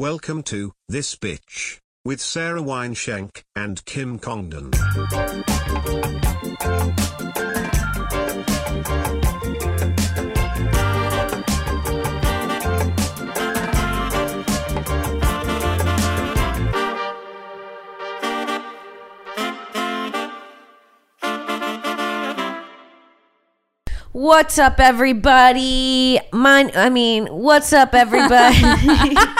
Welcome to This Bitch with Sarah Weinshank and Kim Congdon. What's up, everybody? Mine, I mean, what's up, everybody?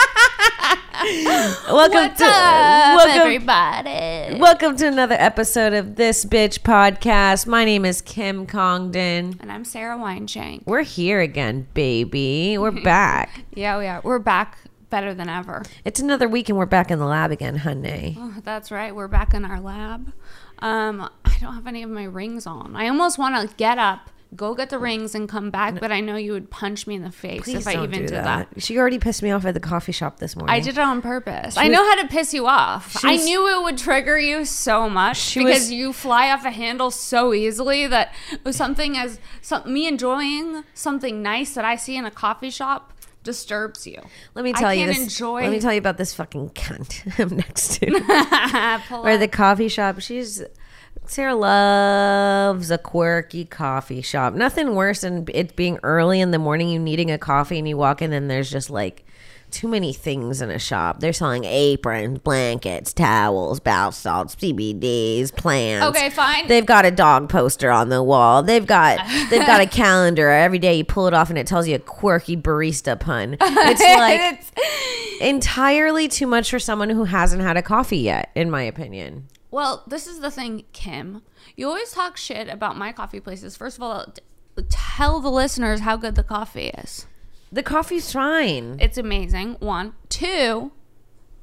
welcome What's to up, welcome, everybody? welcome to another episode of this bitch podcast. My name is Kim Congdon. And I'm Sarah Weinshank. We're here again, baby. We're back. Yeah, we are. We're back better than ever. It's another week, and we're back in the lab again, honey. Oh, that's right. We're back in our lab. Um, I don't have any of my rings on. I almost want to get up, go get the rings, and come back, but I know you would punch me in the face Please if I even did that. She already pissed me off at the coffee shop this morning. I did it on purpose. I was- know how to piss you off. She I was- knew it would trigger you so much because was- you fly off a handle so easily that something as some, me enjoying something nice that I see in a coffee shop disturbs you. Let me tell you this. Enjoy. Let me tell you about this fucking cunt I'm next to. Or the coffee shop. She's Sarah loves a quirky coffee shop. Nothing worse than it being early in the morning, you needing a coffee, and you walk in and there's just like too many things in a shop. They're selling aprons, blankets, towels, bath salts, CBDs, plants. Okay, fine. They've got a dog poster on the wall. They've got they've got a calendar. Every day you pull it off and it tells you a quirky barista pun. It's like It's- entirely too much for someone who hasn't had a coffee yet, in my opinion. Well, this is the thing, Kim. You always talk shit about my coffee places. First of all, tell the listeners how good the coffee is. The coffee's fine. It's amazing. One, two,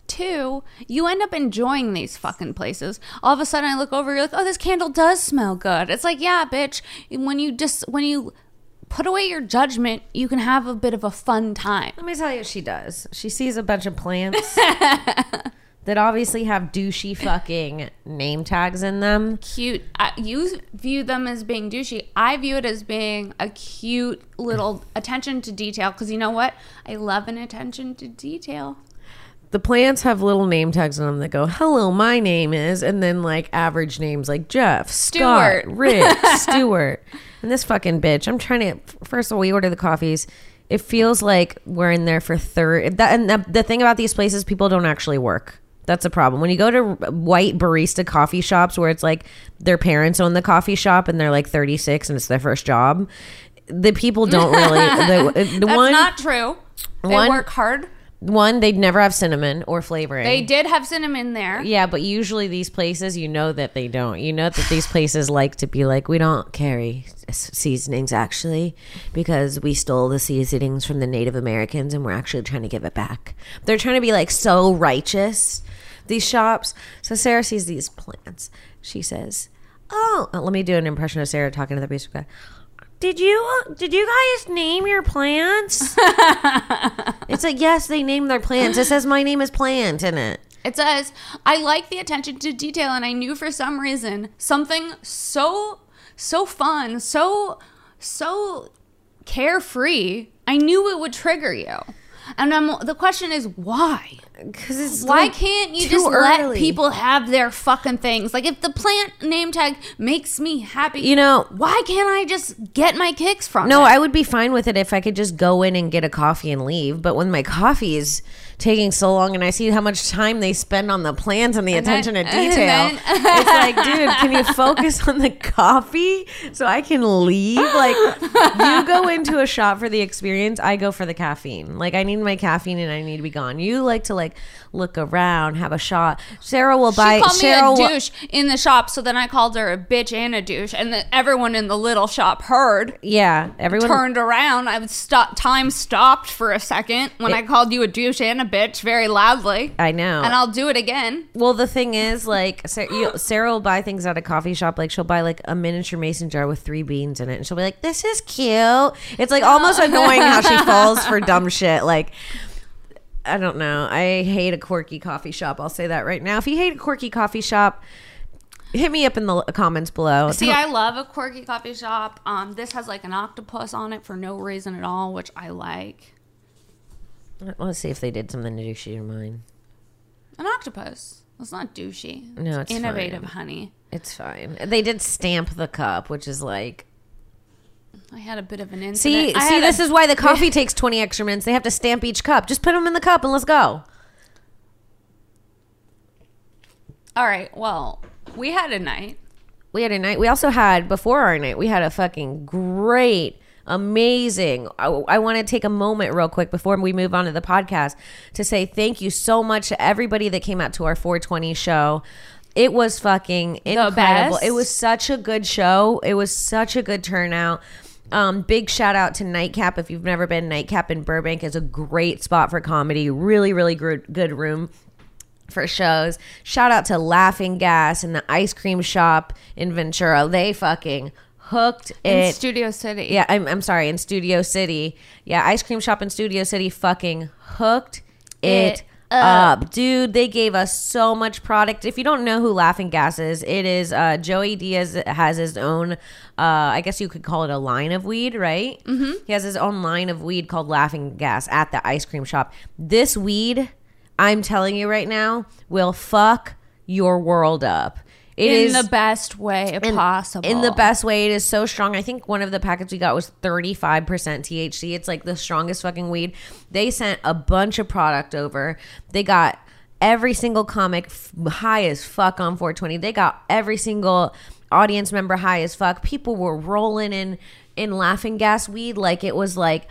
two. You end up enjoying these fucking places. All of a sudden, I look over. You're like, oh, this candle does smell good. It's like, yeah, bitch. When you just when you put away your judgment, you can have a bit of a fun time. Let me tell you what she does. She sees a bunch of plants that obviously have douchey fucking name tags in them. Cute. I, you view them as being douchey. I view it as being a cute little attention to detail. Because you know what? I love an attention to detail. The plants have little name tags on them that go, "Hello, my name is," and then like average names like Jeff, Scott, Stuart. Rick, Stewart, and this fucking bitch. I'm trying to. First of all, we order the coffees. It feels like we're in there for third. That and the, the thing about these places, people don't actually work. That's a problem. When you go to white barista coffee shops where it's like their parents own the coffee shop and they're like 36 and it's their first job, the people don't really. The, the That's one, not true. They one- work hard. one, they'd never have cinnamon or flavoring. They did have cinnamon there. Yeah, but usually these places, you know that they don't. You know that these places like to be like, we don't carry seasonings actually because we stole the seasonings from the Native Americans and we're actually trying to give it back. They're trying to be like so righteous, these shops. So Sarah sees these plants. She says, "Oh, uh, let me do an impression of Sarah talking to the basic guy." Did you did you guys name your plants? it's like yes, they named their plants. It says my name is plant in it. It says, I like the attention to detail, and I knew for some reason something so, so fun, so, so carefree, I knew it would trigger you. And I'm, the question is, why? Because it's Why can't you just let people have their fucking things? Like, if the plant name tag makes me happy, You know, why can't I just get my kicks from no, it? I would be fine with it if I could just go in and get a coffee and leave. But when my coffee is taking so long and I see how much time they spend on the plants and the And then- attention to detail, then- it's like, dude, can you focus on the coffee so I can leave? Like, you go into a shop for the experience, I go for the caffeine. Like, I need my caffeine and I need to be gone. You like to like look around, have a shot. Sarah will buy. She called Sarah me a will- douche in the shop, so then I called her a bitch and a douche, and then everyone in the little shop heard. yeah, everyone Turned around, I was stop. Time stopped for a second when I called you a douche and a bitch very loudly, I know. and I'll do it again. Well, the thing is, like, Sa- you, Sarah will buy things at a coffee shop. Like, she'll buy like a miniature mason jar with three beans in it, and she'll be like, "This is cute." It's like almost annoying how she falls for dumb shit. Like, I don't know. I hate a quirky coffee shop. I'll say that right now. If you hate a quirky coffee shop, hit me up in the comments below. See, I love a quirky coffee shop. Um, this has like an octopus on it for no reason at all, which I like. Let's see if they did something douchey in mine. An octopus. It's not douchey. No, it's innovative, fine. honey. It's fine. They did stamp the cup, which is like I had a bit of an incident. see I see this a- is why the coffee takes twenty extra minutes. They have to stamp each cup. Just put them in the cup and let's go. All right. Well, we had a night. We had a night. We also had before our night. We had a fucking great, amazing. I, I want to take a moment real quick before we move on to the podcast to say thank you so much to everybody that came out to our 420 show. It was fucking incredible. It was such a good show. It was such a good turnout. Um, big shout out to Nightcap. If you've never been, Nightcap in Burbank is a great spot for comedy. Really, really good, good room for shows. Shout out to Laughing Gas and the ice cream shop in Ventura. They fucking hooked In it. Studio City. yeah, I'm, I'm sorry, in Studio City. Yeah, ice cream shop in Studio City fucking hooked it, It up. Dude, they gave us so much product. If you don't know who Laughing Gas is, it is uh, Joey Diaz has his own, uh, I guess you could call it a line of weed, right? Mm-hmm. He has his own line of weed called Laughing Gas at the ice cream shop. This weed, I'm telling you right now, will fuck your world up. It in is the best way in- possible. In the best way. It is so strong. I think one of the packets we got was 35% THC. It's like the strongest fucking weed. They sent a bunch of product over. They got every single comic f- high as fuck on 420. They got every single audience member high as fuck. People were rolling in in laughing gas weed like it was like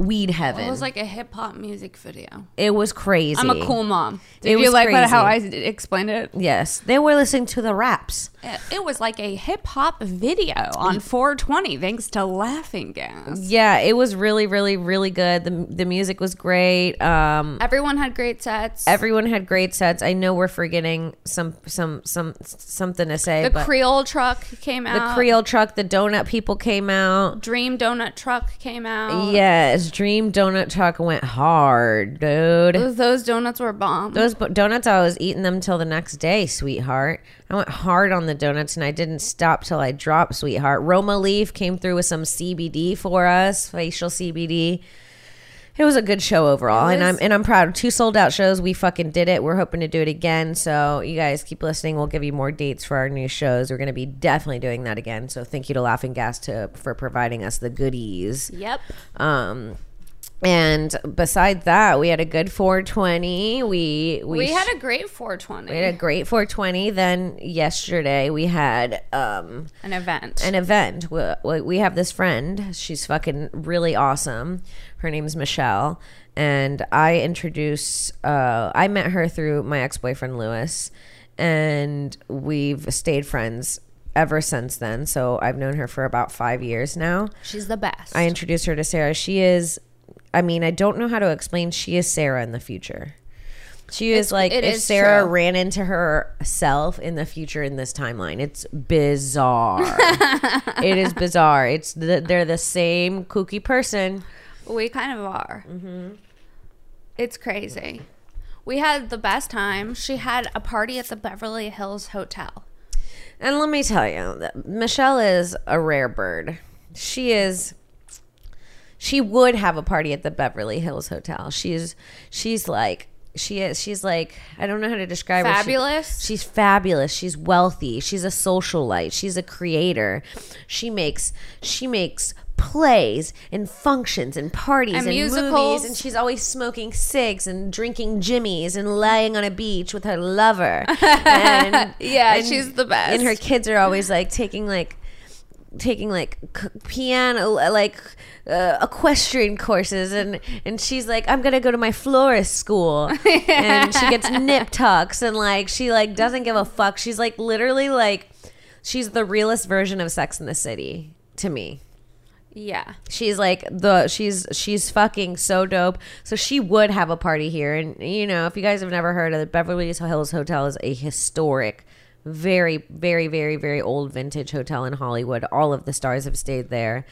weed heaven. It was like a hip hop music video. it was crazy. I'm a cool mom. Did It you was like what, how I explained it? Yes, they were listening to the raps. It was like a hip hop video on 420, thanks to Laughing Gas. Yeah, it was really, really, really good. The the music was great. Um, Everyone had great sets. everyone had great sets. I know we're forgetting some some some something to say, the Creole truck came out. the. Creole truck, the donut people came out. Dream Donut truck came out. Yes, Dream Donut Truck went hard, dude. Those, those donuts were bomb. Those donuts, I was eating them till the next day, sweetheart. I went hard on the donuts and I didn't stop till I dropped, sweetheart. Roma Leaf came through with some CBD for us, facial CBD. It was a good show overall, and I'm and I'm proud. Two sold out shows. We fucking did it. We're hoping to do it again. So you guys keep listening. We'll give you more dates for our new shows. We're going to be definitely doing that again. So thank you to Laughing Gas to for providing us the goodies. yep. Um, and besides that, we had a good 420. We we, We, had a great 420. we had a great 420. Then yesterday we had um an event. an event. We, we- have this friend. She's fucking really awesome. Her name's Michelle, and I introduce. Uh, I met her through my ex boyfriend Lewis, and we've stayed friends ever since then. So I've known her for about five years now. She's the best. I introduced her to Sarah. She is, I mean, I don't know how to explain. She is Sarah in the future. She is It's- like if is Sarah true. ran into herself in the future in this timeline. It's bizarre. it is bizarre. It's the, they're the same kooky person. We kind of are. Mm-hmm. It's crazy. We had the best time. She had a party at the Beverly Hills Hotel. And let me tell you, Michelle is a rare bird. She is. She would have a party at the Beverly Hills Hotel. She's she's like she is she's like I don't know how to describe her. She- Fabulous. she's fabulous. She's wealthy. She's a socialite. She's a creator. She makes she makes plays and functions and parties And and, musicals. movies and she's always smoking cigs and drinking jimmies and laying on a beach with her lover. And Yeah, she's the best. And her kids are always like taking like taking like piano like uh, equestrian courses and and she's like i'm gonna go to my florist school. And she gets nip tucks and like she like doesn't give a fuck. She's like literally like she's the realest version of sex in the city to me. Yeah. she's like the she's she's fucking so dope. So she would have a party here and you know if you guys have never heard of the beverly hills hotel is a historic very very very very old vintage hotel in hollywood all of the stars have stayed there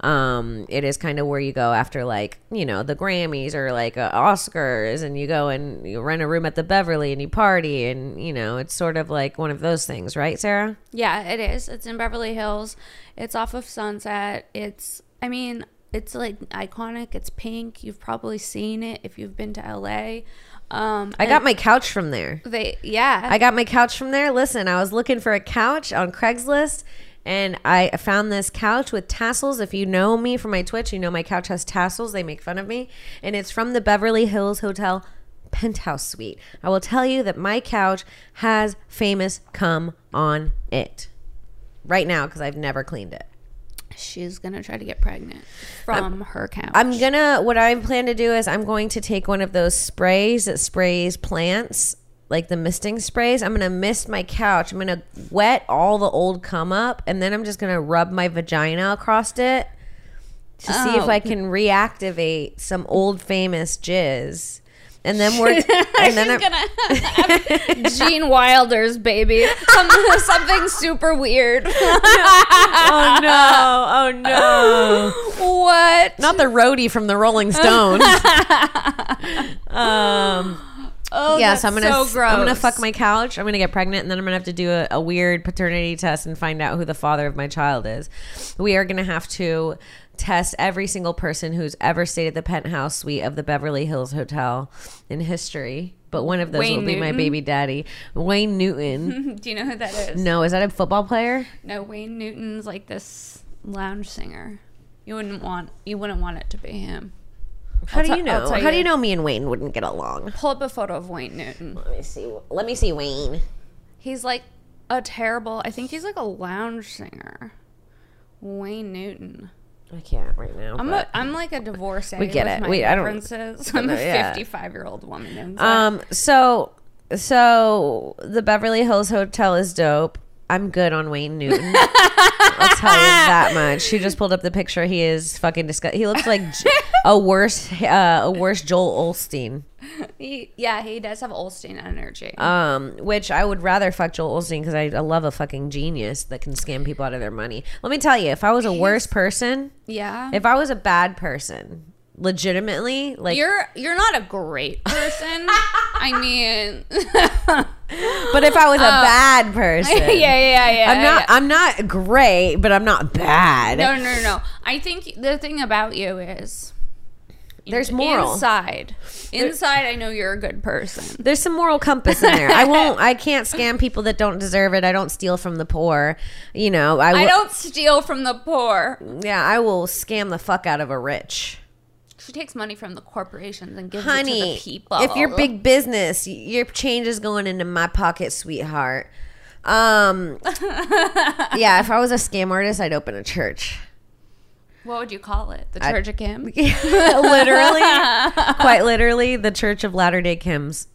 um it is kind of where you go after like you know the grammys or like uh, oscars and you go and you rent a room at the beverly and you party and you know it's sort of like one of those things right sarah Yeah, it is. It's in Beverly Hills. It's off of Sunset. It's, I mean, It's like iconic. It's pink. You've probably seen it if you've been to LA. Um, I got my couch from there. they yeah. I got my couch from there. Listen, I was looking for a couch on Craigslist and I found this couch with tassels. If you know me from my Twitch, you know my couch has tassels. They make fun of me. And it's from the Beverly Hills Hotel penthouse suite. I will tell you that my couch has famous come on it right now because I've never cleaned it. She's gonna try to get pregnant from her couch. I'm gonna what I plan to do is I'm going to take one of those sprays that sprays plants, like the misting sprays. I'm gonna mist my couch. I'm gonna wet all the old cum up, and then I'm just gonna rub my vagina across it to see if Oh. I can reactivate some old famous jizz. And then we're and then She's I'm, gonna Gene Wilder's baby. Something, something super weird. oh no, oh no. what? Not the roadie from the Rolling Stones. um Oh, yeah, that's so I'm gonna so gross. I'm gonna fuck my couch. I'm gonna get pregnant, and then I'm gonna have to do a, a weird paternity test and find out who the father of my child is. We are gonna have to test every single person who's ever stayed at the penthouse suite of the Beverly Hills Hotel in history. But one of those Wayne will be my baby daddy, Wayne Newton. Do you know who that is? no, is that a football player? No, Wayne Newton's like this lounge singer. You wouldn't want you wouldn't want it to be him. How I'll do you know? How do you. you know me and Wayne wouldn't get along? Pull up a photo of Wayne Newton. Let me see. Let me see Wayne. He's like a terrible. I think he's like a lounge singer. Wayne Newton. I can't right now. I'm a, I'm like a divorcee. We get it. My We- I don't-. I'm a 55 year old woman. And Um. So, so the Beverly Hills Hotel is dope. I'm good on Wayne Newton. I'll tell you that much. She just pulled up the picture. He is fucking disgusting. He looks like a worse, uh, a worse Joel Osteen. he, yeah, he does have Osteen energy. Um, which I would rather fuck Joel Osteen because I, I love a fucking genius that can scam people out of their money. Let me tell you, if I was a worse person, yeah. if I was a bad person, legitimately, like you're you're not a great person. I mean, But if I was a bad person, yeah, yeah, yeah. I'm not. yeah. I'm not great, but I'm not bad. No, no, no. I think the thing about you is There's moral. inside. Inside, I know you're a good person. There's some moral compass in there. I won't. I can't scam people that don't deserve it. I don't steal from the poor. You know. I, I don't steal from the poor. Yeah, I will scam the fuck out of a rich. She takes money from the corporations and gives it to the people. if you're big business, your change is going into my pocket, sweetheart. Um, yeah, if I was a scam artist, I'd open a church. What would you call it? The Church of Kim. literally, quite literally, the Church of Latter Day Kims.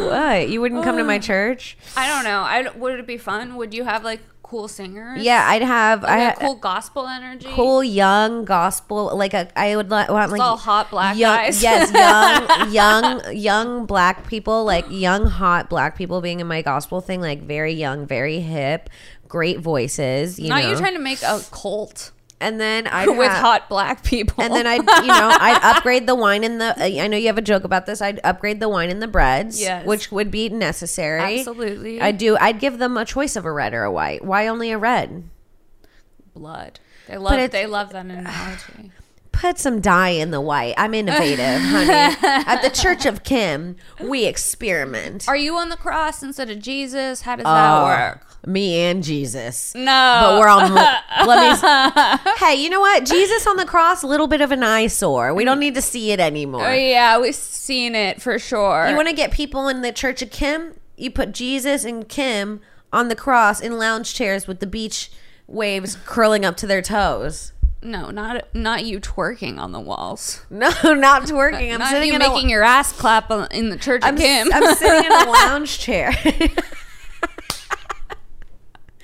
what? You wouldn't come to my church? I don't know. I would it be fun? Would you have like cool singers? Yeah, I'd have. I Like had a cool gospel energy. cool young gospel. Like a, I would want like all hot black young, guys. Yes, young, young, young black people. Like young, hot black people being in my gospel thing. Like very young, very hip, great voices. You Not know. you trying to make a cult and then I with hot black people. And then I'd, you know, I'd upgrade the wine and the. Uh, I know you have a joke about this. I'd upgrade the wine and the breads, Yes. which would be necessary. Absolutely. I do. I'd give them a choice of a red or a white. Why only a red? blood. They love. They love that analogy. Put some dye in the white. I'm innovative, honey. At the Church of Kim, we experiment. Are you on the cross instead of Jesus? How does Oh, that uh, work? Me and Jesus. No, But we're on. let me. Hey, you know what? Jesus on the cross, a little bit of an eyesore. We don't need to see it anymore. Oh, yeah, we've seen it for sure. You want to get people in the Church of Kim? You put Jesus and Kim on the cross in lounge chairs with the beach waves curling up to their toes. no, not not you twerking on the walls. No, not twerking. I'm not sitting you in making a, your ass clap in the church I'm, of Kim. I'm sitting in a lounge chair.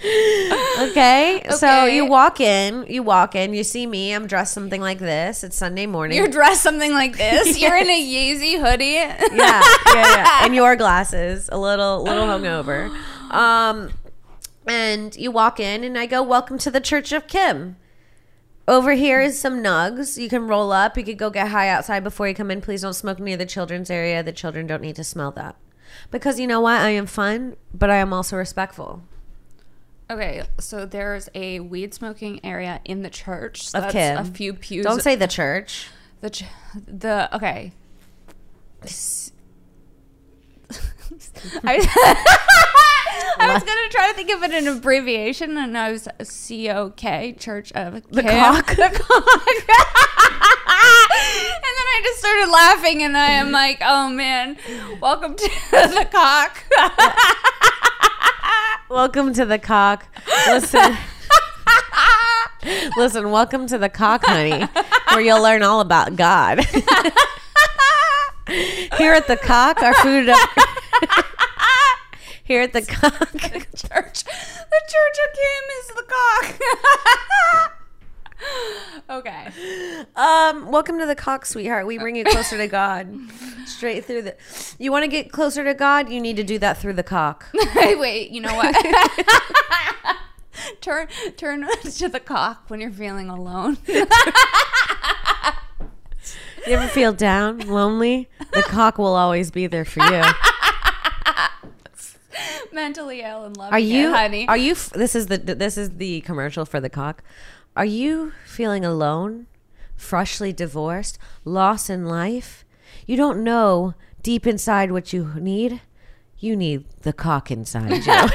Okay, so you walk in, you walk in, you see me. I'm dressed something like this. It's Sunday morning. You're dressed something like this. You're in a Yeezy hoodie. yeah, yeah, yeah. And your glasses, a little, little hungover. Um, and you walk in, and I go, "Welcome to the Church of Kim." Over here is some nugs. You can roll up. You could go get high outside before you come in. Please don't smoke near the children's area. The children don't need to smell that. Because you know what? I am fun, but I am also respectful. Okay, so there's a weed smoking area in the church. So Of that's Kim. a few pews. Don't say the church. the ch- the okay. I, I was gonna try to think of it an abbreviation, and I was C O K Church of The Kim. cock? The cock. and then I just started laughing, and I am like, "Oh man, welcome to the cock." Welcome to the cock. Listen. Listen, welcome to the cock, honey, where you'll learn all about God. Here at the cock, our food. Here at the cock. the church. The Church of Kim is the cock. okay. Um, welcome to the cock, sweetheart. We bring you closer to God. Straight through the. You want to get closer to God? You need to do that through the cock. Wait, you know what? turn turn to the cock when you're feeling alone. You ever feel down, lonely? The cock will always be there for you. Mentally ill and loving Are you, it, honey. Are you? f- This is the this is the commercial for the cock. Are you feeling alone, freshly divorced, lost in life? You don't know deep inside what you need. You need the cock inside you.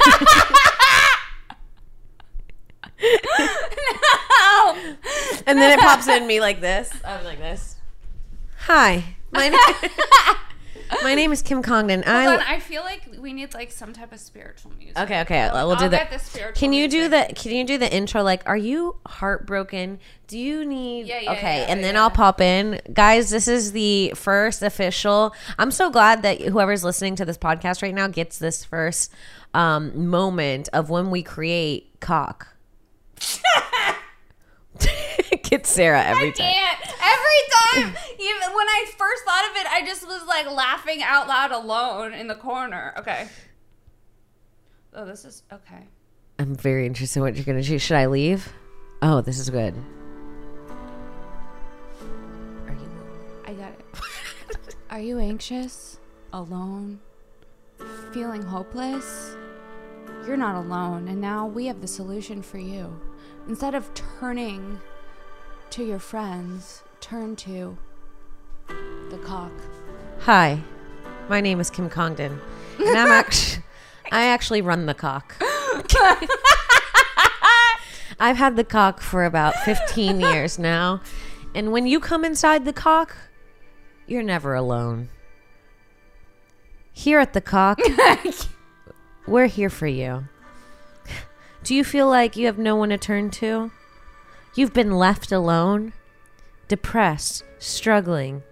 and then it pops in me like this. I'm like this. Hi, my name, my name is Kim Congdon. I Hold on, I feel like we need like some type of spiritual music. Okay, okay, I'll- we'll do I'll that. get the spiritual Can you do music. the Can you do the intro? Like, are you heartbroken? Do you need? Yeah, yeah, okay, yeah, and then. I'll pop in, guys. This is the first official. I'm so glad that whoever's listening to this podcast right now gets this first um, moment of when we create cock. Get Sarah every time. Can't. Every time, even when I first thought of it, I just was like laughing out loud alone in the corner. Okay. Oh, this is okay. I'm very interested in what you're gonna choose. Should I leave? Oh, this is good. Are you? I got it. Are you anxious? Alone? Feeling hopeless? You're not alone, and now we have the solution for you. Instead of turning to your friends, turn to the cock. Hi, my name is Kim Congdon, and I'm actually I actually run the cock. I've had the cock for about 15 years now, and when you come inside the cock, you're never alone. Here at the cock, we're here for you. Do you feel like you have no one to turn to? You've been left alone, depressed, struggling.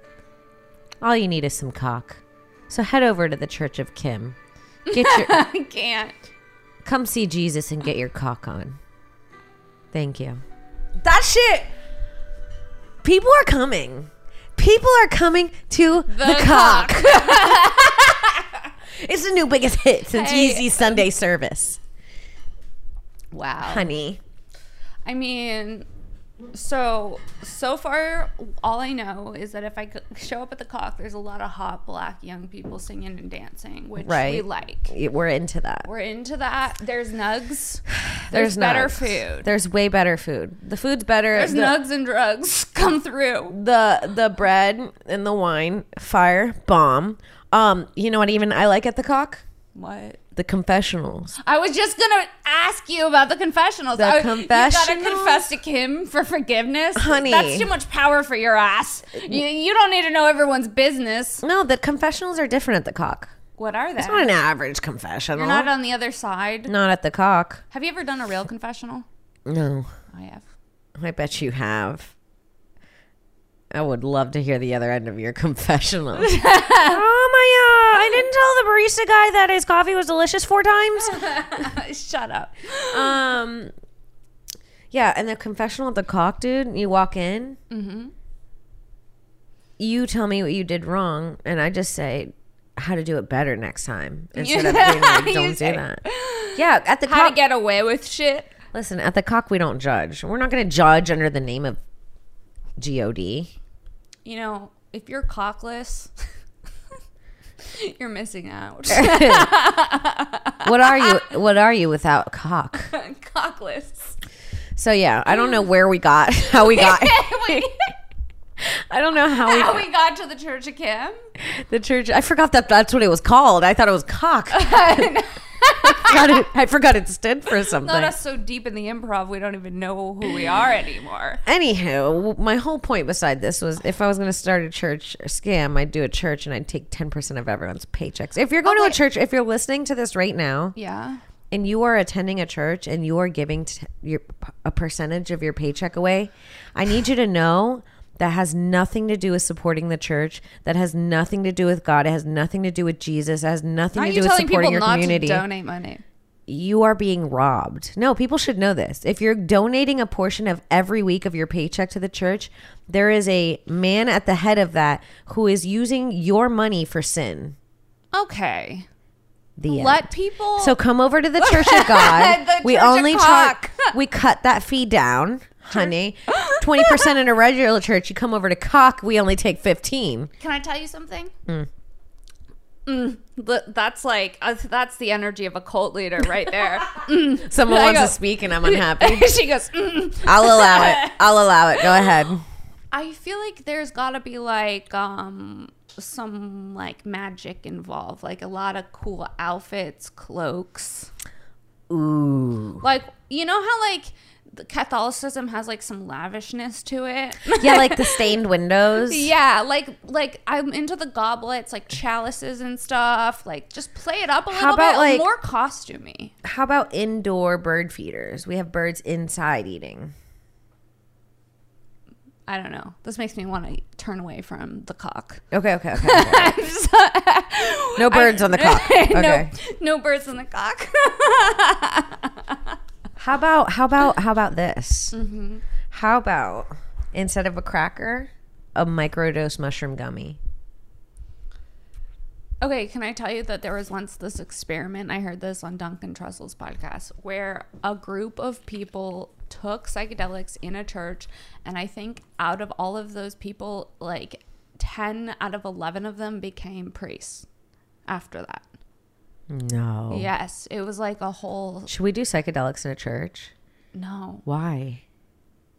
All you need is some cock. So head over to the Church of Kim. Get your I can't. come see Jesus and get your cock on. Thank you. That shit. People are coming. People are coming to the, cock. it's the new biggest hit since Hey. Yeezy's Sunday service. Wow. Honey. I mean, so so far, all I know is that if I show up at the cock, there's a lot of hot black young people singing and dancing, which we like. We're into that. We're into that. There's nugs. There's, There's, better nugs. food. There's way better food. The food's better. There's the, nugs and drugs. Come through. the the bread and the wine, fire, bomb. Um, you know what even I like at the cock? What? The confessionals. I was just gonna ask you about the confessionals. The I- You gotta confess to Kim for forgiveness, Honey. That's too much power for your ass. You, you don't need to know everyone's business. No, the confessionals are different at the cock. What are they? It's not an average confessional. You're not on the other side. Not at the cock. Have you ever done a real confessional? No. I have. I bet you have. I would love to hear the other end of your confessional. I didn't tell the barista guy that his coffee was delicious four times. Shut up. um, yeah, and the confessional at the cock, dude. You walk in. Mm-hmm. You tell me what you did wrong, and I just say how to do it better next time instead of being like, "Don't do say- that." Yeah, at the How to cock. get away with shit. Listen, at the cock, we don't judge. We're not going to judge under the name of God. You know, if you're cockless, You're missing out. what are you? What are you without cock? Cockless. So yeah, I don't know where we got how we got. I don't know how we How got we got to the Church of Kim? the church. I forgot that that's what it was called. I thought it was cock. I, forgot it, I forgot it stood for something. Not us so deep in the improv, we don't even know who we are anymore. Anywho, my whole point beside this was if I was going to start a church scam, I'd do a church and I'd take 10% of everyone's paychecks. If you're going to a church, if you're listening to this right now Yeah. and you are attending a church and you are giving t- your a percentage of your paycheck away, I need you to know that has nothing to do with supporting the church. That has nothing to do with God. It has nothing to do with Jesus. It has nothing to do with supporting your community donate money? you are being robbed. No, people should know this. If you're donating a portion of every week of your paycheck to the church, there is a man at the head of that who is using your money for sin. Okay. The Let end. people. So come over to the Church of God. We Church only talk. We cut that fee down, honey. Twenty percent in a regular church. You come over to Cock, we only take fifteen. Can I tell you something? Mm, th- that's like uh, that's the energy of a cult leader right there. Someone wants go- to speak, and I'm unhappy. she goes. "Mm." I'll allow it. I'll allow it. Go ahead. I feel like there's got to be like um some like magic involved, like a lot of cool outfits, cloaks. Ooh. Like you know how like Catholicism has like some lavishness to it. Yeah, like the stained windows. Yeah, like like I'm into the goblets, like chalices and stuff. Like just play it up a How little about, bit, like- more costumey. How about indoor bird feeders? We have birds inside eating. I don't know. This makes me want to turn away from the cock. Okay, okay, okay. okay. no birds on the cock. Okay. no, no birds on the cock. How about how about how about this? Mm-hmm. How about instead of a cracker, a microdose mushroom gummy? Okay, can I tell you that there was once this experiment? I heard this on Duncan Trussell's podcast where a group of people took psychedelics in a church, and I think out of all of those people, like 10 out of 11 of them became priests after that. No. Yes, it was like a whole. Should we do psychedelics in a church? No. Why?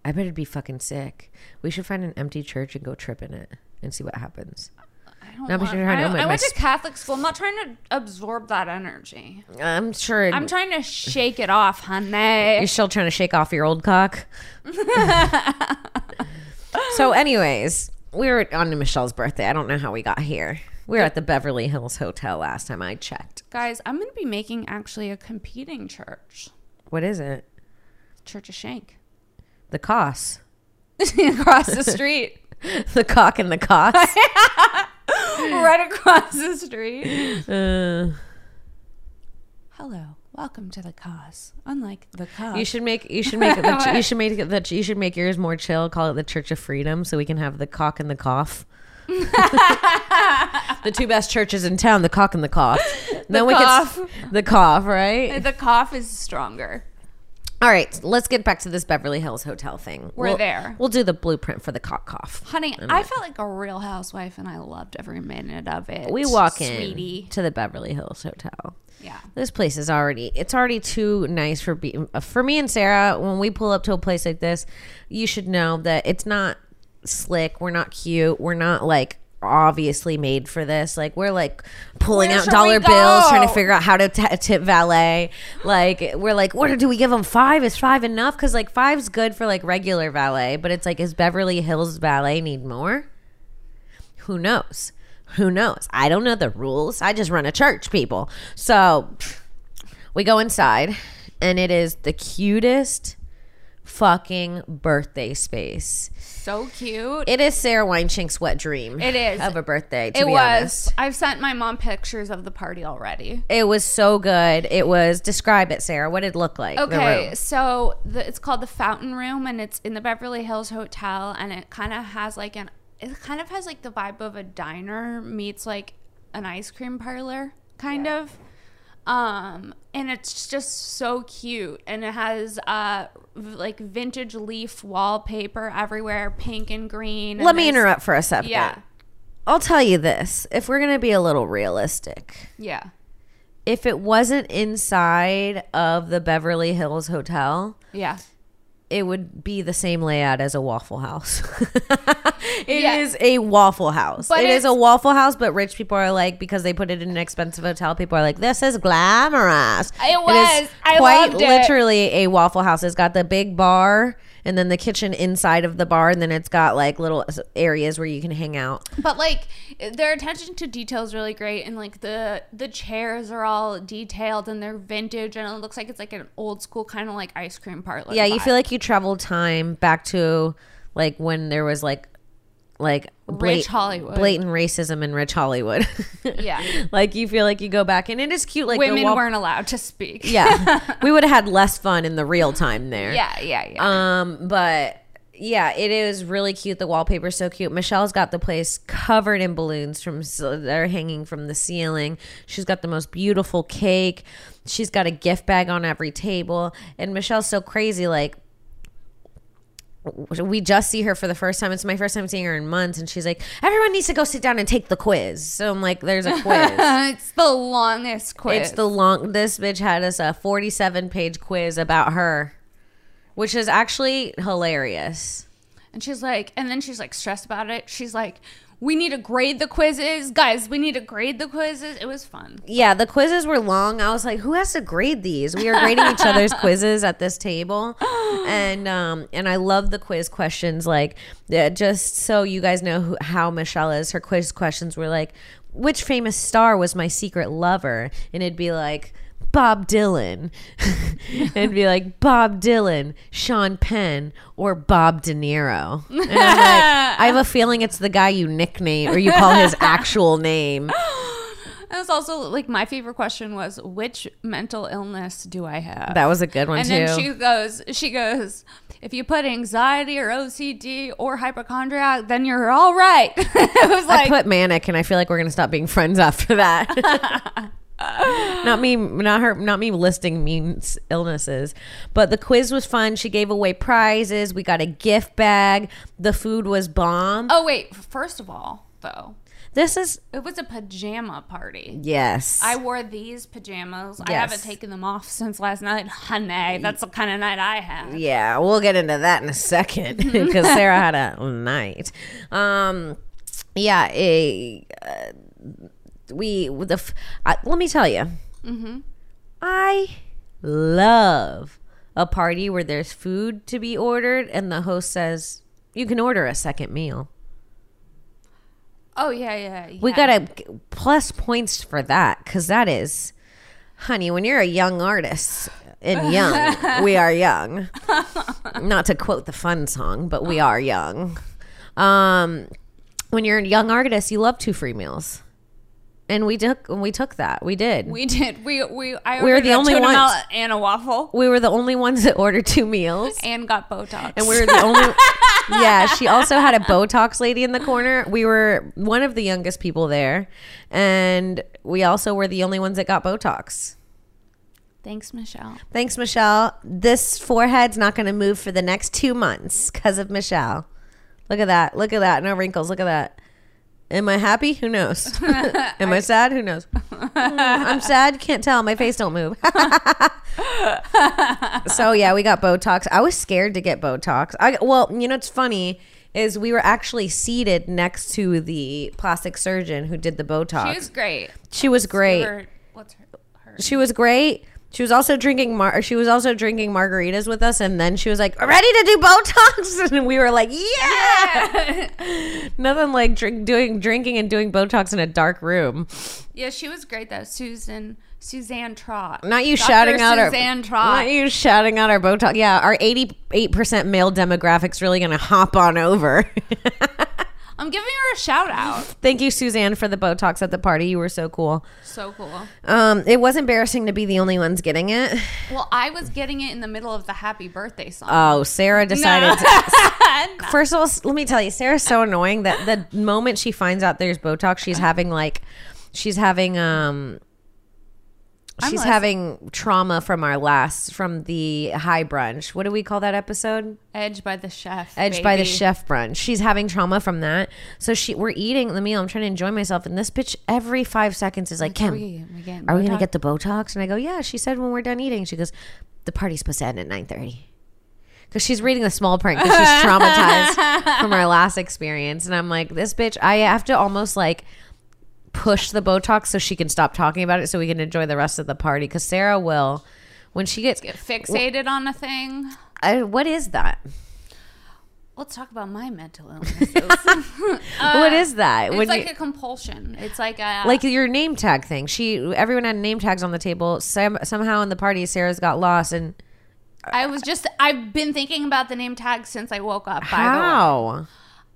I bet it'd be fucking sick. We should find an empty church and go trip in it and see what happens. I don't No, but want, you're trying to- I, my- I went to Catholic school. I'm not trying to absorb that energy. I'm sure. it- I'm trying to shake it off, honey. You're still trying to shake off your old cock. so, anyways, we were on to Michelle's birthday. I don't know how we got here. We were at the Beverly Hills Hotel last time I checked. Guys, I'm going to be making actually a competing church. What is it? Church of Shank. The Coss. across the street. the cock and the Coss. right across the street. Uh, Hello. Welcome to the cause. Unlike the cause. you should make you should make the, you should make the, you should make yours more chill. Call it the Church of Freedom, so we can have the cock and the cough. the two best churches in town, the cock and the cough. then we cough. could the cough, right? the cough is stronger. All right, let's get back to this Beverly Hills hotel thing. We're We'll- there. We'll do the blueprint for the cock cough. Honey, I felt like a real housewife and I loved every minute of it. We walk in to the Beverly Hills hotel. Yeah. This place is already it's already too nice for be, for me and Sarah when we pull up to a place like this, you should know that it's not slick, we're not cute, we're not like obviously made for this. Like we're like pulling Where out dollar bills trying to figure out how to t- tip valet. Like we're like what do we give them 5? Is 5 enough cuz like five's good for like regular valet, but it's like is Beverly Hills valet need more? Who knows? Who knows? I don't know the rules. I just run a church, people. So we go inside, and it is the cutest fucking birthday space. So cute. It is Sarah Weinshank's wet dream. It is. of a birthday. To it was. honest, I've sent my mom pictures of the party already. it was so good. It was. Describe it, Sarah. What did it look like? Okay, room? so the, it's called the Fountain Room, and it's in the Beverly Hills Hotel, and it kind of has like an it kind of has like the vibe of a diner meets like an ice cream parlor, kind of. Um, and it's just so cute, and it has uh like vintage leaf wallpaper everywhere, pink and green. Let and me interrupt for a second. Yeah, I'll tell you this: if we're gonna be a little realistic, Yeah. if it wasn't inside of the Beverly Hills Hotel, Yeah. It would be the same layout as a Waffle House. It is Yeah. a Waffle House. But it is a Waffle House, but rich people are like because they put it in an expensive hotel. People are like, "This is glamorous." It is was. I quite loved it. literally a Waffle House. It's got the big bar and then the kitchen inside of the bar, and then it's got like little areas where you can hang out. But like their attention to detail is really great and like the the chairs are all detailed and they're vintage and it looks like it's like an old school kind of like ice cream parlor. Yeah, you feel like you traveled time back to like when there was like like Rich Hollywood. blatant racism in rich Hollywood. Yeah. like you feel like you go back and it is cute. Like women wall- weren't allowed to speak. Yeah, we would have had less fun in the real time there. Yeah, yeah, yeah. Um, but yeah, it is really cute. The wallpaper's so cute. Michelle's got the place covered in balloons from that are hanging from the ceiling. She's got the most beautiful cake. She's got a gift bag on every table, and Michelle's so crazy. Like we just see her for the first time. It's my first time seeing her in months, and she's like, "Everyone needs to go sit down and take the quiz." So I'm like, "There's a quiz." it's the longest quiz. It's the long. This bitch had us a 47 page quiz about her, which is actually hilarious. and she's like, and then she's like stressed about it. She's like, we need to grade the quizzes, guys. We need to grade the quizzes. It was fun. Yeah, the quizzes were long. I was like, who has to grade these? We are grading each other's quizzes at this table, and um, and I love the quiz questions. Like, yeah, just so you guys know who, how Michelle is, her quiz questions were like, which famous star was my secret lover? And it'd be like. Bob Dylan. It'd be like Bob Dylan, Sean Penn, or Bob De Niro. And I'm like, I have a feeling it's the guy you nickname or you call his actual name. It was also like my favorite question was, which mental illness do I have? That was a good one and too. then she goes, she goes, if you put anxiety or OCD or hypochondriac, then you're all right. it was I like, put manic, and I feel like we're gonna stop being friends after that. Not me, not her, not me listing means illnesses. But the quiz was fun. She gave away prizes. We got a gift bag. The food was bomb. oh wait, first of all, though, This is it was a pajama party. yes. I wore these pajamas. I haven't taken them off since last night. Honey, that's the kind of night I had. yeah, we'll get into that in a second because Sarah had a night. Um, yeah, a, uh, we with the f- I, let me tell you, I love a party where there's food to be ordered and the host says you can order a second meal. Oh yeah, yeah. yeah. We got to plus points for that because that is, honey, when you're a young artist and young, we are young. Not to quote the fun song, but we are young. Um, when you're a young artist, you love two free meals, and we took we took that. We did. We, did. We we. I We were the only ones. and a waffle, We were the only ones that ordered two meals. and got Botox. And we were the only. yeah, she also had a Botox lady in the corner. We were one of the youngest people there, and we also were the only ones that got Botox. Thanks, Michelle. Thanks, Michelle. This forehead's not going to move for the next two months because of Michelle. Look at that. Look at that. No wrinkles. Look at that. Am I happy? Who knows? Am I sad? Who knows? Mm, I'm sad. Can't tell. My face don't move. so yeah, we got Botox. I was scared to get Botox. I well, you know, it's funny is we were actually seated next to the plastic surgeon who did the Botox. She was great. She was great. Her- what's her? her She was great. She was also drinking mar- she was also drinking margaritas with us and then she was like, "Ready to do Botox?" And we were like, "Yeah!" Nothing like drink, doing drinking and doing Botox in a dark room. yeah, she was great though. Susan Suzanne Trot. Not you Dr. shouting out our Suzanne Trott. Not you shouting out our Botox. Yeah, our 88% male demographic's really going to hop on over. I'm giving her a shout out. Thank you Suzanne for the Botox at the party. You were so cool. So cool. Um it was embarrassing to be the only ones getting it. Well, I was getting it in the middle of the happy birthday song. Oh, Sarah decided to First of all, let me tell you, Sarah's so annoying that the moment she finds out there's Botox, she's having like, she's having um, I'm She's listening. having trauma from our last from the high brunch. What do we call that episode? Edge by the chef. Edge by the baby. chef brunch. She's having trauma from that. So she we're eating the meal. I'm trying to enjoy myself, and this bitch every five seconds is like, Kim, we- are we gonna Botox?" get the Botox? And I go, Yeah. She said when we're done eating. She goes, the party's supposed to end at nine thirty. Because she's reading the small print because she's traumatized from our last experience, and I'm like, this bitch. I have to almost like push the Botox so she can stop talking about it, so we can enjoy the rest of the party. Because Sarah will, when she gets, Get fixated on a thing. I, what is that? Let's talk about my mental illnesses. Uh, what is that? it's When like you- a compulsion. It's like a like your name tag thing. She everyone had name tags on the table. Some, somehow in the party, Sarah's got lost. And I was just I've been thinking about the name tag since I woke up. By the way. how?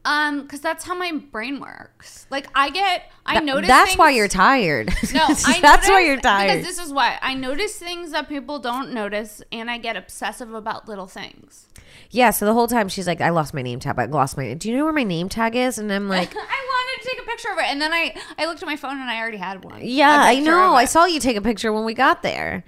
Um, because that's how my brain works. Like I get, I notice. That's why you're tired. No, I that's why you're tired. Because this is why I notice things that people don't notice, and I get obsessive about little things. yeah. So the whole time she's like, "I lost my name tag. I lost my. Do you know where my name tag is?" And I'm like, I wanted to take a picture of it, and then I I looked at my phone and I already had one. "Yeah, I know. I saw you take a picture when we got there."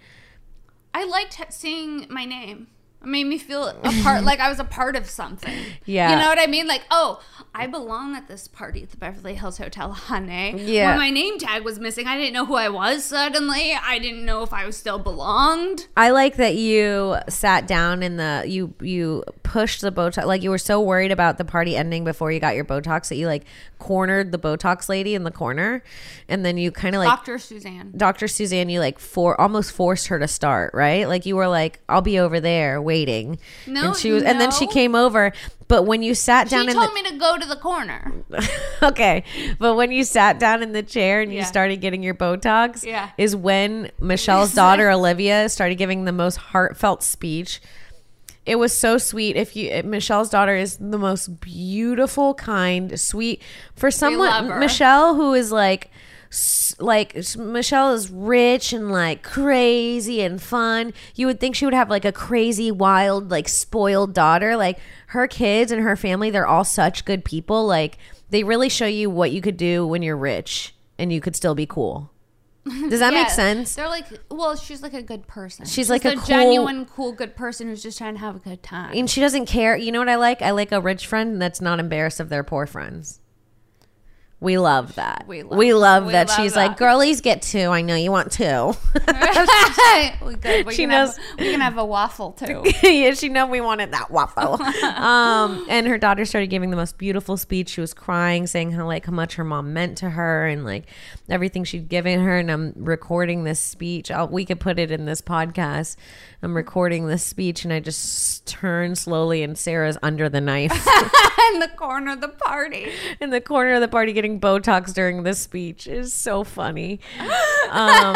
I liked seeing my name. Made me feel a part, like I was a part of something. Yeah. You know what I mean? Like, oh, I belong at this party at the Beverly Hills Hotel, honey. Yeah. When my name tag was missing, I didn't know who I was suddenly. I didn't know if I was still belonged. I like that you sat down in the you you pushed the Botox like you were so worried about the party ending before you got your Botox that you like cornered the Botox lady in the corner, and then you kind of like Dr. Suzanne. Dr. Suzanne, you like for almost forced her to start, right? Like you were like, "I'll be over there waiting." No, and she was, and then she came over. But when you sat down She told the me to go to the corner. okay, but when you sat down in the chair and you Yeah. started getting your Botox, Yeah. is when Michelle's daughter Olivia started giving the most heartfelt speech. It was so sweet. If you Michelle's daughter is the most beautiful, kind, sweet for someone. Michelle who is like like Michelle is rich and like crazy and fun. You would think she would have like a crazy, wild, like spoiled daughter. Like her kids and her family, they're all such good people. Like they really show you what you could do when you're rich and you could still be cool. Does that make sense? They're like, well, she's like a good person. She's like a cool- genuine, cool, good person who's just trying to have a good time. And she doesn't care. You know what I like? I like a rich friend that's not embarrassed of their poor friends. We love that. We We love- love, we that. love She's that. like, girlies get two. I know you want two. good. We She knows- Have, we can have a waffle too. yeah, she know we wanted that waffle. um, and her daughter started giving the most beautiful speech. She was crying, saying how like how much her mom meant to her and like everything she'd given her. And I'm recording this speech. I'll, we could put it in this podcast. I'm recording this speech, and I just turn slowly, and Sarah's under the knife in the corner of the party. in the corner of the party getting Botox during this speech. Is so funny. Um,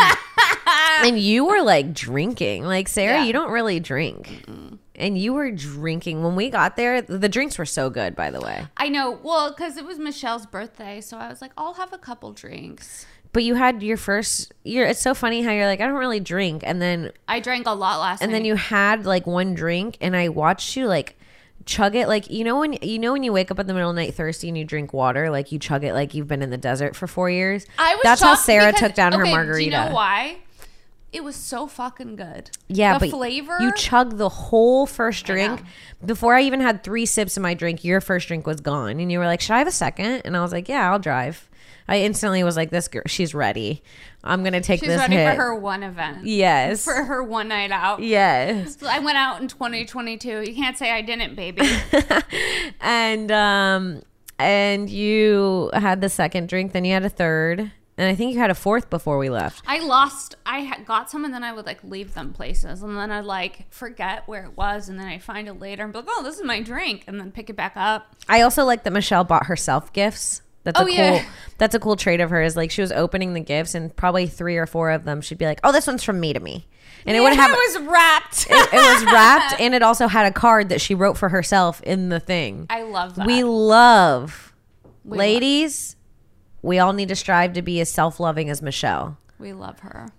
and you were like drinking, like Sarah. Yeah. You don't really drink. And you were drinking when we got there. The drinks were so good, by the way. I know. Well, because it was Michelle's birthday, so I was like, I'll have a couple drinks. But you had your first. You're. It's so funny how you're like, I don't really drink, and then I drank a lot last and night. then you had like one drink, and I watched you like chug it like you know when you know when you wake up in the middle of the night thirsty and you drink water like you chug it like you've been in the desert for four years I was that's how sarah because- took down her margarita Do you know why? It was so fucking good. Yeah, the but flavor. you chug the whole first drink. know. Before I even had three sips of my drink, your first drink was gone, and you were like, "Should I have a second? And I was like, "Yeah, I'll drive." I instantly was like, "This girl, she's ready. I'm gonna take She's this She's ready hit." for her one event. yes, For her one night out. yes. So I went out in 2022. You can't say I didn't, baby. And um, and you had the second drink, then you had a third, and I think you had a fourth before we left. I lost. I got some, and then I would like leave them places, and then I'd like forget where it was, and then I find it later and be like, "Oh, this is my drink," and then pick it back up. I also like that Michelle bought herself gifts. That's Oh, a cool. yeah. That's a cool trait of hers. Like she was opening the gifts, and probably three or four of them, she'd be like, "Oh, this one's from me to me," and it would have. it was wrapped. it, it was wrapped, and it also had a card that she wrote for herself in the thing. I love that. We love, We ladies. we all need to strive to be as self-loving as Michelle. we love her.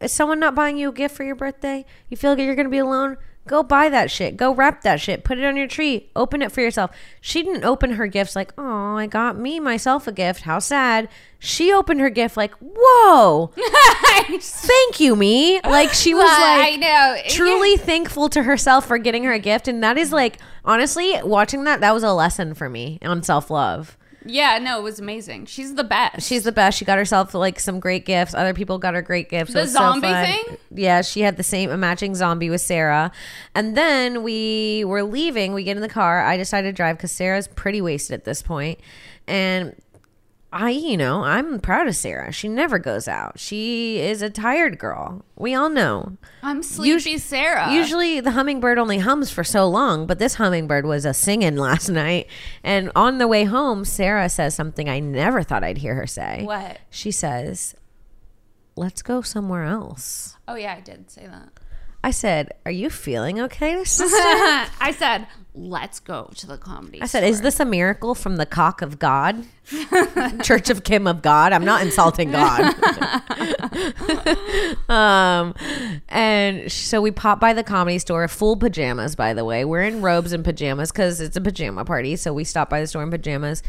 Is someone not buying you a gift for your birthday? You feel like you're going to be alone? Go buy that shit. Go wrap that shit. Put it on your tree. Open it for yourself. She didn't open her gifts like, oh, I got me myself a gift. How sad. She opened her gift like, whoa, thank you, me. Like she was Well, like, I know. truly thankful to herself for getting her a gift. And that is like, honestly, watching that, that was a lesson for me on self love. Yeah, no, it was amazing. She's the best. She's the best. She got herself like some great gifts. Other people got her great gifts. The was so zombie thing? Yeah, she had the same a matching zombie with Sarah. And then we were leaving. We get in the car. I decided to drive because Sarah's pretty wasted at this point, and I, you know, I'm proud of Sarah. She never goes out. She is a tired girl. We all know. I'm sleepy Us- Sarah. Usually the hummingbird only hums for so long, but this hummingbird was a singing last night. And on the way home, Sarah says something I never thought I'd hear her say. What? She says, "Let's go somewhere else." Oh yeah, I did say that. I said, "Are you feeling okay, sister?" I said, "Let's go to the comedy." I said, "Is this a miracle from the cock of God, Church of Kim of God?" I'm not insulting God. um, and so we pop by the comedy store, full pajamas. By the way, we're in robes and pajamas because it's a pajama party. So we stop by the store in pajamas.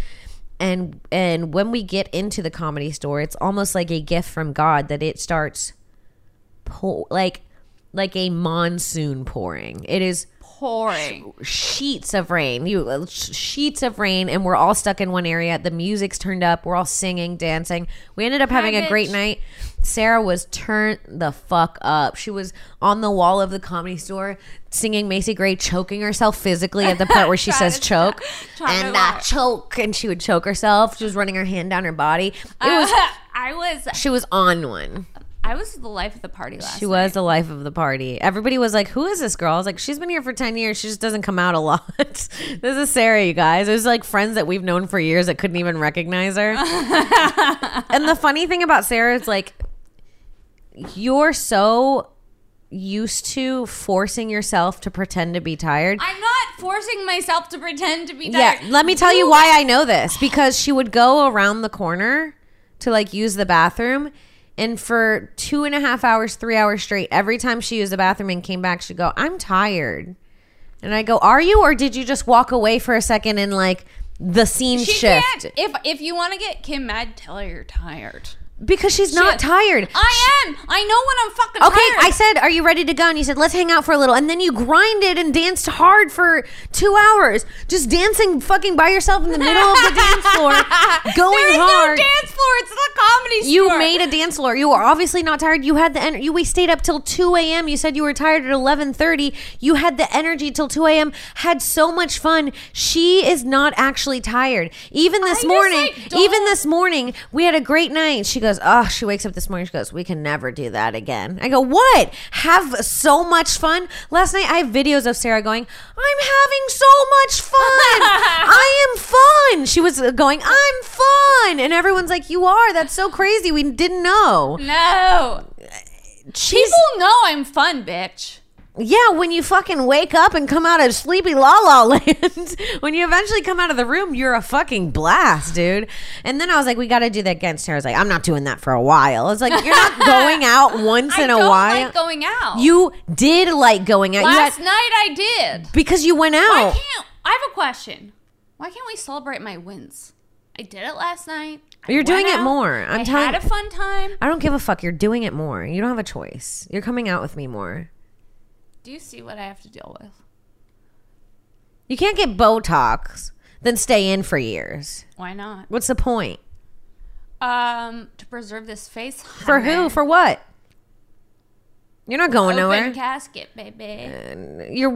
And and when we get into the comedy store, it's almost like a gift from God that it starts, pour, like like a monsoon pouring. It is pouring? sheets of rain. You uh, sh- sheets of rain and we're all stuck in one area. The music's turned up. We're all singing dancing. We ended up having a great night. Sarah was turned the fuck up. She was on the wall of the comedy store singing macy gray choking herself physically at the part where she says choke. and uh, choke. And she would choke herself. She was running her hand down her body. It was I was. she was on one I was the life of the party last. she was the life of the party. Everybody was like, "Who is this girl?" I was like, "She's been here for ten years. She just doesn't come out a lot." this is Sarah, you guys. It was like friends that we've known for years that couldn't even recognize her. and the funny thing about Sarah is like, you're so used to forcing yourself to pretend to be tired. I'm not forcing myself to pretend to be tired. Yeah, tired. let me tell you why I know this because she would go around the corner to like use the bathroom. And for two and a half hours, three hours straight, every time she used the bathroom and came back, she'd go, I'm tired. And I go, Are you? Or did you just walk away for a second and like the scene She shift? can't. If if you want to get Kim mad, tell her you're tired. Because she's not tired. I am. I know when I'm fucking Okay, tired. I said, "Are you ready to go?" And you said, "Let's hang out for a little." And then you grinded and danced hard for two hours, just dancing, fucking by yourself in the middle of the dance floor, going there is hard. no dance floor. It's the comedy you store. made a dance floor. You were obviously not tired. You had the energy. You, we stayed up till two a.m. You said you were tired at eleven thirty. You had the energy till two a.m. Had so much fun. She is not actually tired. Even this just, morning, like, don't- even this morning, we had a great night. She goes, "Oh," she wakes up this morning. She goes, "We can never do that again." I go, "What? Have so much fun." Last night, I have videos of Sarah going, "I'm having so much fun. I am fun." She was going, "I'm fun," and everyone's like, "You are. That's so crazy. We didn't know." No. She's, People know I'm fun, bitch. Yeah, when you fucking wake up and come out of sleepy la la land, when you eventually come out of the room, you're a fucking blast, dude. And then I was like, we got to do that again. Sarah's like, I'm not doing that for a while. I was like, you're not going out once I in a don't while. like going out. you did like going out. Last you night I did. because you went out. Why out. can't I have a question? Why can't we celebrate my wins? I did it last night. I You're doing went it out. more. I'm I telling- had a fun time. I don't give a fuck. You're doing it more. You don't have a choice. You're coming out with me more. Do you see what I have to deal with? You can't get Botox, then stay in for years. Why not? What's the point? Um, to preserve this face. For who? For what? You're not going open nowhere. casket, baby. You're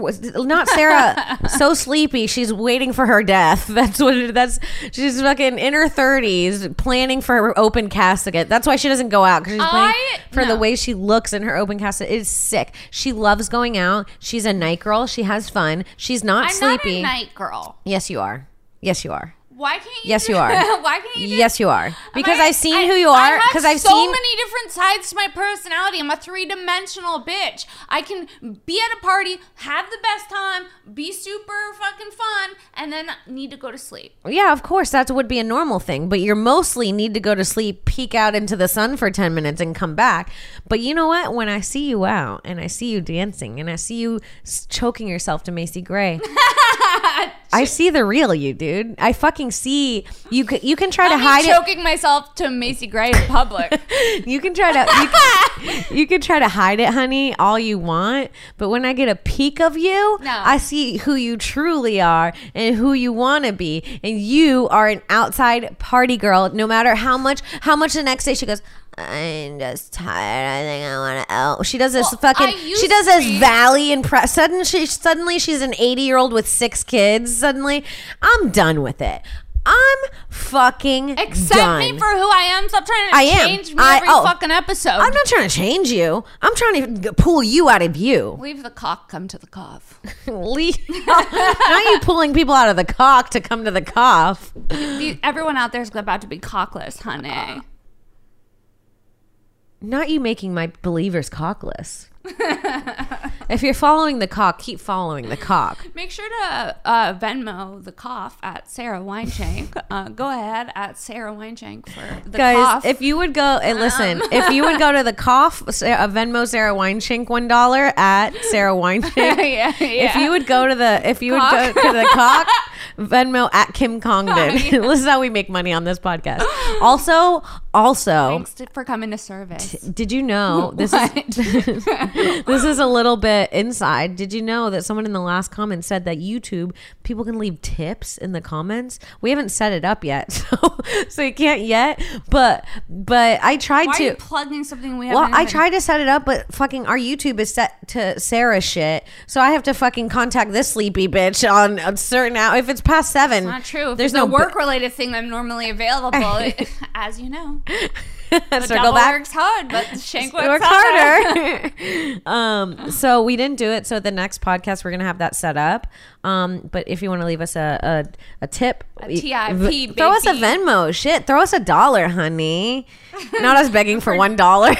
not Sarah. so sleepy, she's waiting for her death. That's what. It, that's she's fucking in her thirties, planning for her open casket. That's why she doesn't go out because she's planning I- for the way she looks in her open casket. It's sick. She loves going out. She's a night girl. She has fun. She's not I'm sleepy. not a night girl. Yes, you are. Yes, you are. Why can't you? Yes, do- you are. Why can't you? do- Yes, you are. Because I- I've seen I- who you are. Because I've so seen. many different sides to my personality. I'm a three dimensional bitch. I can be at a party, have the best time, be super fucking fun, and then need to go to sleep. Yeah, of course, that would be a normal thing. But you're mostly need to go to sleep, peek out into the sun for 10 minutes, and come back. But you know what? When I see you out and I see you dancing and I see you choking yourself to Macy Gray, I see the real you, dude. I fucking see you. Can, you can try to hide it. choking myself to Macy Gray in public. You can try to you can, you can try to hide it, honey, all you want. But when I get a peek of you, No. I see who you truly are and who you want to be. And you are an outside party girl. No matter how much how much the next day she goes. I'm just tired. I think I want to out. She does this Well, fucking. She does this be- valley and press. Suddenly, she suddenly she's an 80 year old with six kids. Suddenly, I'm done with it. I'm fucking Accept done. me for who I am. Stop trying to I am. change me I- every oh. fucking episode. I'm not trying to change you. I'm trying to pull you out of you. Leave the cock, come to the cough. Leave- not you pulling people out of the cock to come to the cough. Everyone out there is about to be cockless, honey. Uh, Not you making my believers cockless. if you're following the cock, keep following the cock. Make sure to uh, Venmo the cough at Sarah Weinshank. Uh, go ahead at Sarah Weinshank for the Guys, cough. if you would go and listen, if you would go to the cough, uh, Venmo Sarah Weinshank one dollar at Sarah Weinshank. yeah, yeah. If you would go to the, if you would Cock. go to the cock, Venmo at Kim Congdon. Oh, yeah. this is how we make money on this podcast. Also, also, Thanks to- for coming to service. did you know this is this is a little bit inside? Did you know that someone in the last comment said that YouTube people can leave tips in the comments? We haven't set it up yet, so so you can't yet. But but I tried Why are to. you plugging something we Well, haven't? I even- tried to set it up, but fucking our YouTube is set to Sarah shit, so I have to fucking contact this sleepy bitch on a certain hour. If it's past seven, Not true. If There's no no work related thing I'm normally available, as you know. The circle back. works hard, but the shank works, work harder. harder. um, so we didn't do it. So the next podcast we're gonna have that set up. Um, but if you want to leave us a a, a tip, A TIP, v- throw us a. Venmo. Shit, throw us a dollar, honey. Not us begging for one dollar.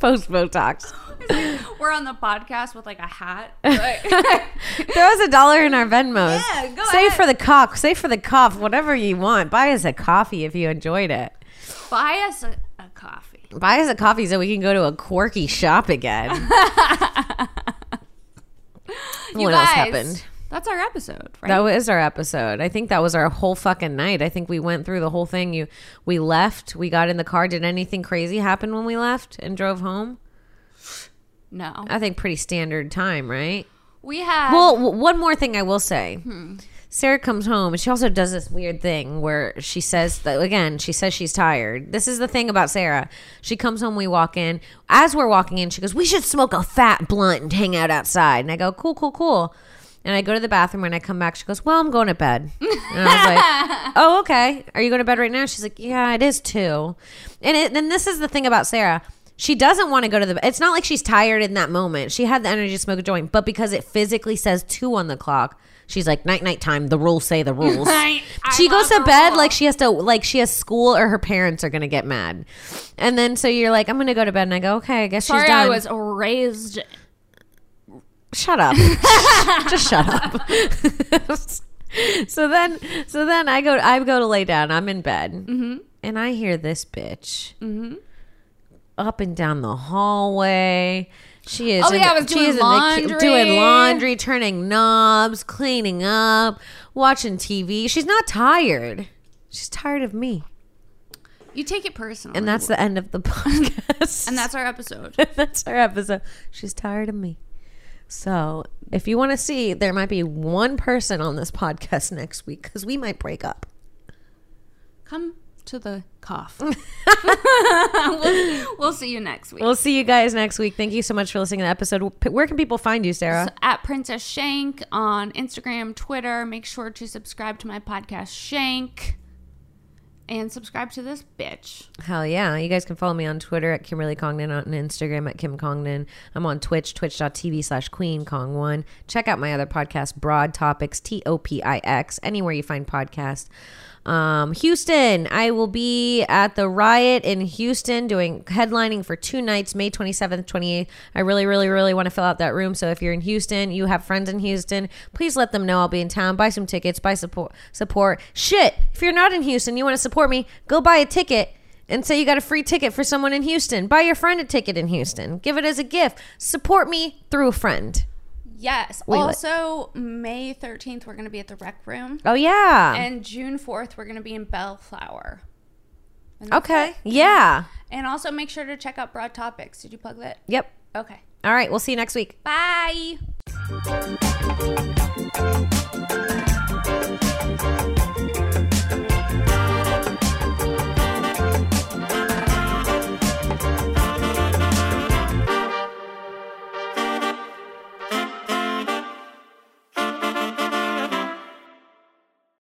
Post Botox. We're on the podcast with like a hat. Throw us a dollar in our Venmos. Yeah, go Save ahead. for the cock. Save for the cough. Whatever you want. Buy us a coffee if you enjoyed it. Buy us a, a coffee. Buy us a coffee so we can go to a quirky shop again. What guys, else happened? That's our episode, right? That was our episode. I think that was our whole fucking night. I think we went through the whole thing. You, we left. We got in the car. Did anything crazy happen when we left and drove home? no. I think pretty standard time, right? We had Well, w- one more thing I will say. Hmm. Sarah comes home and she also does this weird thing where she says that again, she says she's tired. This is the thing about Sarah. She comes home, we walk in. As we're walking in, she goes, We should smoke a fat blunt and hang out outside. And I go, Cool, cool, cool. And I go to the bathroom when I come back, she goes, Well, I'm going to bed. And I was like, Oh, okay. Are you going to bed right now? She's like, Yeah, it is too. And it, then this is the thing about Sarah. She doesn't want to go to the. It's not like she's tired in that moment. She had the energy to smoke a joint, but because it physically says two on the clock, she's like night night time. The rules say the rules. I- I she goes to bed rule. like she has to like she has school or her parents are gonna get mad, and then so you're like I'm gonna go to bed and I go okay I guess she's sorry done. I was raised. shut up, just shut up. so then so then I go I go to lay down. I'm in bed Mm-hmm. and I hear this bitch up and down the hallway. She is. Oh, yeah, I was doing in the laundry. doing laundry, turning knobs, cleaning up, watching TV. She's not tired. She's tired of me, You take it personally, and that's the end of the podcast. and that's our episode. that's our episode. She's tired of me. So, if you want to see, there might be one person on this podcast next week because we might break up. Come to the cough. we'll, we'll see you next week. We'll see you guys next week. Thank you so much for listening to the episode. Where can people find you, Sarah? at Princess Shank on Instagram, Twitter. Make sure to subscribe to my podcast, Shank. and subscribe to this bitch. Hell yeah. You guys can follow me on Twitter at Kimberly Congdon, on Instagram at Kim Congdon. I'm on Twitch, twitch.tv slash Queen Kong1. Check out my other podcast, Broad Topix, T O P I X, anywhere you find podcasts. Um, Houston, I will be at the Riot in Houston doing headlining for two nights, May 27th, 28th. I really, really, really want to fill out that room. So if you're in Houston, you have friends in Houston, please let them know I'll be in town. Buy some tickets, buy support. Support. Shit. If you're not in Houston, you want to support me, go buy a ticket and say you got a free ticket for someone in Houston. Buy your friend a ticket in Houston. Give it as a gift. Support me through a friend. Yes. Wait, what? also, May 13th, we're going to be at the Rec Room. Oh yeah. And June 4th, we're going to be in Bellflower. Okay. Yeah. And also make sure to check out Broad Topix. Did you plug that? Yep. Okay. All right. We'll see you next week. Bye.